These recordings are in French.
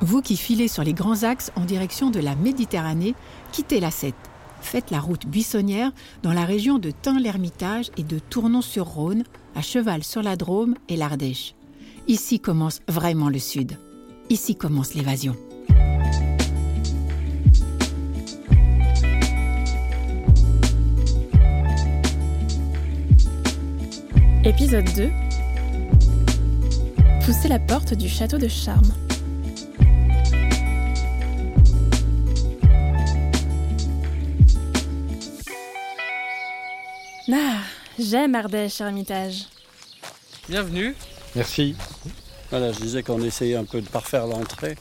Vous qui filez sur les grands axes en direction de la Méditerranée, quittez la 7. Faites la route buissonnière dans la région de Tain-l'Hermitage et de Tournon-sur-Rhône, à cheval sur la Drôme et l'Ardèche. Ici commence vraiment le sud. Ici commence l'évasion. Épisode 2 Pousser la porte du château de Charme. J'aime Ardèche Hermitage. Bienvenue. Merci. Voilà, je disais qu'on essayait un peu de parfaire l'entrée.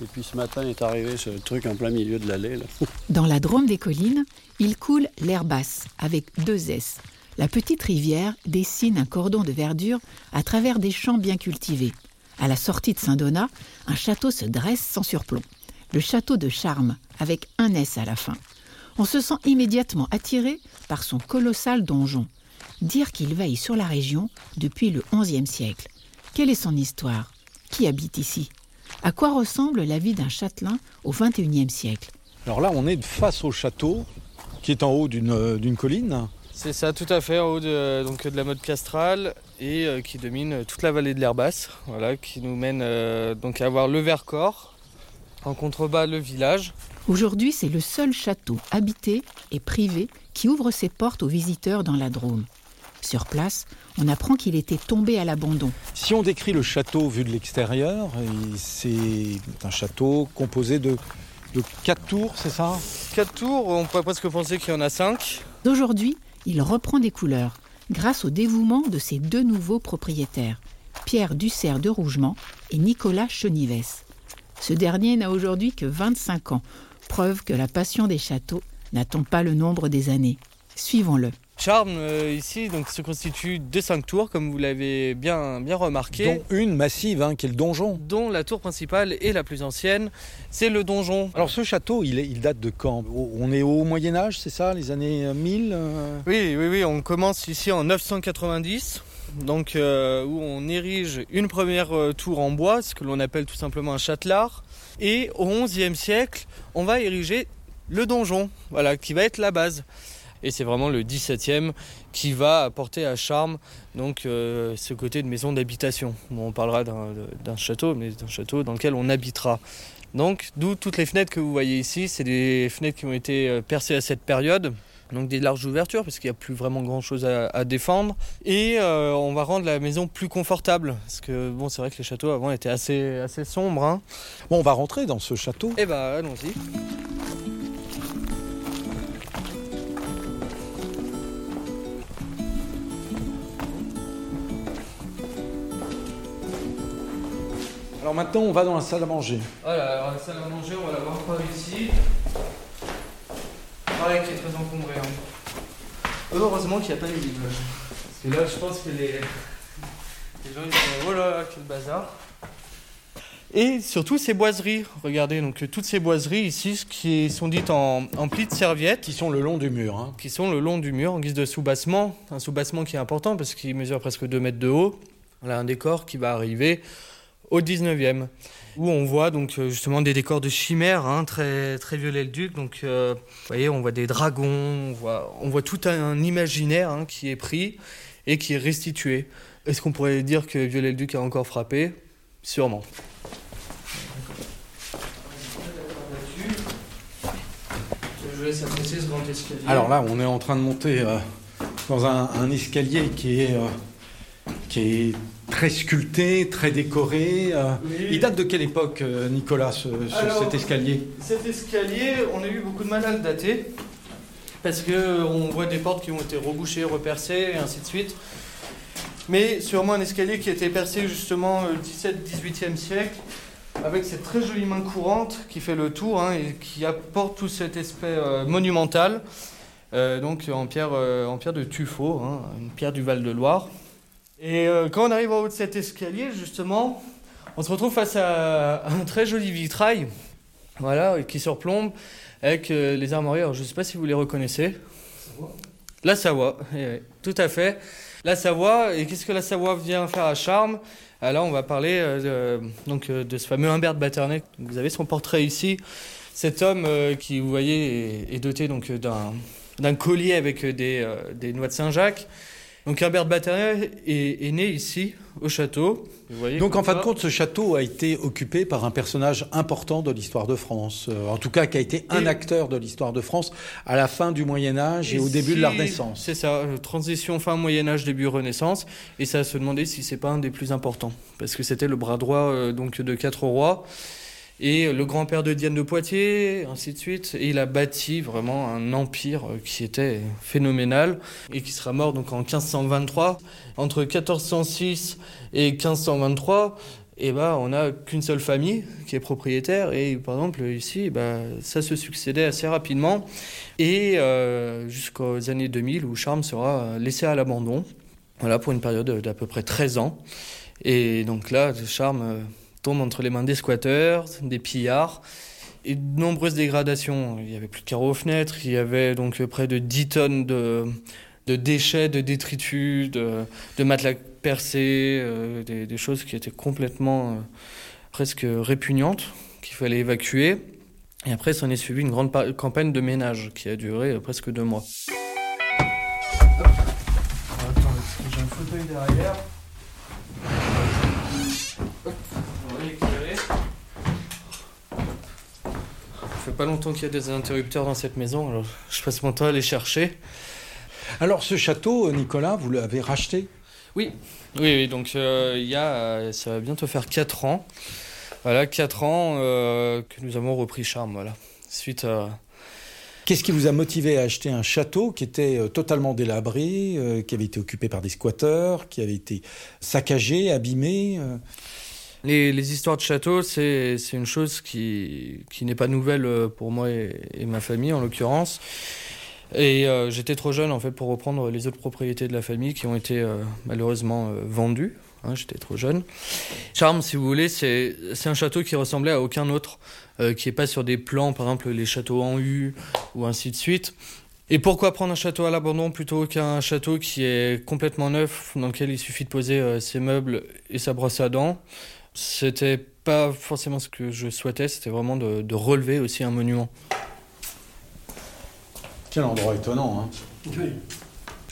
Et puis ce matin est arrivé ce truc en plein milieu de l'allée. Dans la Drôme des collines, il coule l'air basse, avec deux S. La petite rivière dessine un cordon de verdure à travers des champs bien cultivés. À la sortie de Saint-Donat, un château se dresse sans surplomb. Le château de Charme, avec un S à la fin. On se sent immédiatement attiré par son colossal donjon. Dire qu'il veille sur la région depuis le XIe siècle. Quelle est son histoire? Qui habite ici? À quoi ressemble la vie d'un châtelain au XXIe siècle? Alors là, on est face au château, qui est en haut d'une euh, d'une colline. C'est ça, tout à fait, en haut de, donc, de la mode castrale et euh, qui domine toute la vallée de l'Herbasse, voilà, qui nous mène euh, donc à voir le Vercors, en contrebas le village. Aujourd'hui, c'est le seul château habité et privé qui ouvre ses portes aux visiteurs dans la Drôme. Sur place, on apprend qu'il était tombé à l'abandon. Si on décrit le château vu de l'extérieur, c'est un château composé de, de quatre tours, c'est ça? Quatre tours, on pourrait presque penser qu'il y en a cinq. Aujourd'hui, il reprend des couleurs grâce au dévouement de ses deux nouveaux propriétaires, Pierre Dussert de Rougemont et Nicolas Chenives. Ce dernier n'a aujourd'hui que 25 ans, preuve que la passion des châteaux n'attend pas le nombre des années. Suivons-le. Charme, euh, ici, donc, se constitue de cinq tours, comme vous l'avez bien, bien remarqué. Dont une massive, hein, qui est le donjon. dont la tour principale est la plus ancienne, c'est le donjon. Alors ce château, il, est- il date de quand? On est au Moyen Âge, c'est ça Les années euh, 1000 euh? Oui, oui, oui, on commence ici en 990, donc euh, où on érige une première euh, tour en bois, ce que l'on appelle tout simplement un châtelard. Et au XIe siècle, on va ériger le donjon, voilà, qui va être la base. Et c'est vraiment le XVIIe qui va apporter à Charme donc euh, ce côté de maison d'habitation. Bon, on parlera d'un château, mais d'un château dans lequel on habitera. Donc, d'où toutes les fenêtres que vous voyez ici, c'est des fenêtres qui ont été euh, percées à cette période. Donc des larges ouvertures parce qu'il n'y a plus vraiment grand chose à, à défendre. Et euh, on va rendre la maison plus confortable. Parce que bon, c'est vrai que les châteaux avant étaient assez, assez sombres. Hein. Bon, on va rentrer dans ce château. Et bah allons-y. Alors maintenant, on va dans la salle à manger. Voilà, alors la salle à manger, on va la voir par ici. Pareil qui est très encombré. hein. Heureusement qu'il n'y a pas les livres. Parce que là, je pense que les, les gens ils sont oh là là, quel bazar. Et surtout ces boiseries. Regardez, donc toutes ces boiseries ici qui sont dites en, en plis de serviette. Qui sont le long du mur. hein. qui sont le long du mur en guise de sous-bassement. Un sous-bassement qui est important parce qu'il mesure presque 2 mètres de haut. Voilà un décor qui va arriver au 19e, où on voit donc euh, justement des décors de chimère, hein, très, très violet-le-duc. Donc euh, vous voyez, on voit des dragons, on voit, on voit tout un imaginaire hein, qui est pris et qui est restitué. Est-ce qu'on pourrait dire que Viollet-le-Duc a encore frappé? Sûrement. Je laisse apprécier ce grand escalier. Alors là, on est en train de monter euh, dans un, un escalier qui est, euh, qui est très sculpté, très décoré. euh. Oui. Il date de quelle époque, euh, Nicolas, ce- ce- Alors- cet escalier? Cet escalier, on a eu beaucoup de mal à le dater. Parce que euh, on voit des portes qui ont été rebouchées, repercées, et ainsi de suite. Mais sûrement un escalier qui a été percé justement au 17-18e siècle, avec cette très jolie main courante qui fait le tour hein, et qui apporte tout cet aspect euh, monumental. Euh, donc en pierre, euh, en pierre de tuffeau, hein, une pierre du Val-de-Loire. Et euh, quand on arrive en haut de cet escalier, justement, on se retrouve face à un très joli vitrail, voilà, qui surplombe avec euh, les armoiries. Je ne sais pas si vous les reconnaissez. La Savoie, eh tout à fait. La Savoie, et qu'est-ce que la Savoie vient faire à Charme? Alors on va parler euh, donc, de ce fameux Humbert de Batternay. Vous avez son portrait ici. Cet homme qui, vous voyez, est, doté donc d'un collier avec des noix de Saint-Jacques. Donc de Batternay est, est né ici, au château. Vous voyez Donc en fin de compte, ce château a été occupé par un personnage important de l'histoire de France. Euh, en tout cas, qui a été un Et- acteur de l'histoire de France à la fin du Moyen Âge et, au début de la Renaissance. C'est ça, euh, transition fin Moyen Âge, début Renaissance, et ça se demander si c'est pas un des plus importants, parce que c'était le bras droit euh, donc de quatre rois et le grand-père de Diane de Poitiers, ainsi de suite, et il a bâti vraiment un empire qui était phénoménal et qui sera mort donc en 1523. Entre 1406 et 1523, et ben on n'a qu'une seule famille qui est propriétaire. Et par exemple ici bah, ça se succédait assez rapidement. Et euh, jusqu'aux années 2000 où Charmes sera laissé à l'abandon. Voilà pour une période d'à peu près 13 ans. Et donc là Charmes euh, tombe entre les mains des squatteurs des pillards et de nombreuses dégradations il y avait plus de carreaux aux fenêtres il y avait donc près de 10 tonnes de de déchets, de détritus, de, de matelas percés, euh, des, des choses qui étaient complètement euh, presque répugnantes, qu'il fallait évacuer. Et après, s'en est suivi une grande pa- campagne de ménage qui a duré euh, presque deux mois. Attends, j'ai un fauteuil derrière? Hop, on va l'éclairer. Ça fait pas longtemps qu'il y a des interrupteurs dans cette maison, alors je passe mon temps à les chercher. Alors ce château, Nicolas, vous l'avez racheté? Oui, oui, donc euh, il y a, euh, ça va bientôt faire 4 ans. Voilà, 4 ans euh, que nous avons repris Charme, voilà. Suite à... Qu'est-ce qui vous a motivé à acheter un château qui était euh, totalement délabré, euh, qui avait été occupé par des squatteurs, qui avait été saccagé, abîmé euh? Les, histoires de château, c'est une chose qui, qui n'est pas nouvelle euh, pour moi et, ma famille en l'occurrence. Et euh, j'étais trop jeune en fait pour reprendre les autres propriétés de la famille qui ont été euh, malheureusement vendues. Hein, J'étais trop jeune. Charme, si vous voulez, c'est un château qui ressemblait à aucun autre, qui est pas sur des plans, par exemple les châteaux en U ou ainsi de suite. Et pourquoi prendre un château à l'abandon plutôt qu'un château qui est complètement neuf, dans lequel il suffit de poser ses meubles et sa brosse à dents? C'était pas forcément ce que je souhaitais, c'était vraiment de, de relever aussi un monument. Quel endroit étonnant. Hein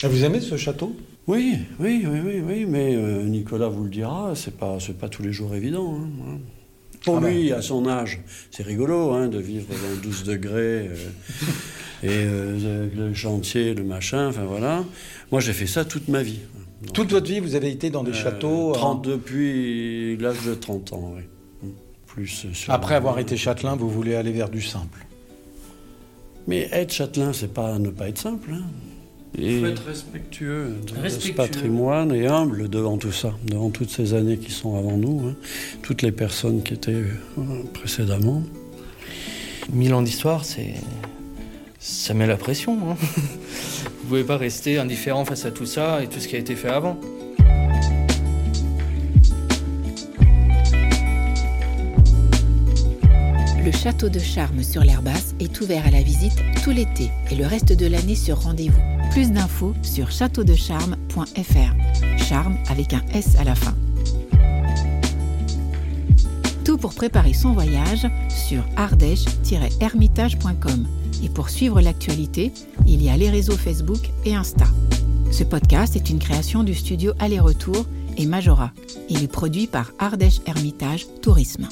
Et vous aimez ce château? Oui, oui, oui, oui, oui, mais euh, Nicolas vous le dira, c'est pas, c'est pas tous les jours évident. hein. Pour Ah ben. lui, à son âge, c'est rigolo hein, de vivre dans 12 degrés euh, et euh, le chantier, le machin, enfin voilà. Moi, j'ai fait ça toute ma vie. Donc, Toute votre vie, vous avez été dans des euh, châteaux. 30 hein. depuis l'âge de 30 ans, oui. Plus euh, sur- Après avoir été châtelain, vous voulez aller vers du simple. Mais être châtelain, c'est pas ne pas être simple. hein. Et Faut être respectueux de, de Respectueux. ce patrimoine et humble devant tout ça, devant toutes ces années qui sont avant nous, hein. toutes les personnes qui étaient euh, précédemment. Mille ans d'histoire, c'est. Ça met la pression. Hein. Vous pouvez pas rester indifférent face à tout ça et tout ce qui a été fait avant. Le château de Charme sur l'Herbasse est ouvert à la visite tout l'été et le reste de l'année sur rendez-vous. Plus d'infos sur châteaudecharme.fr. Charme avec un S à la fin. Tout pour préparer son voyage sur ardèche-hermitage.com. Et pour suivre l'actualité, il y a les réseaux Facebook et Insta. Ce podcast est une création du studio Aller-Retour et Majora. Il est produit par Ardèche Hermitage Tourisme.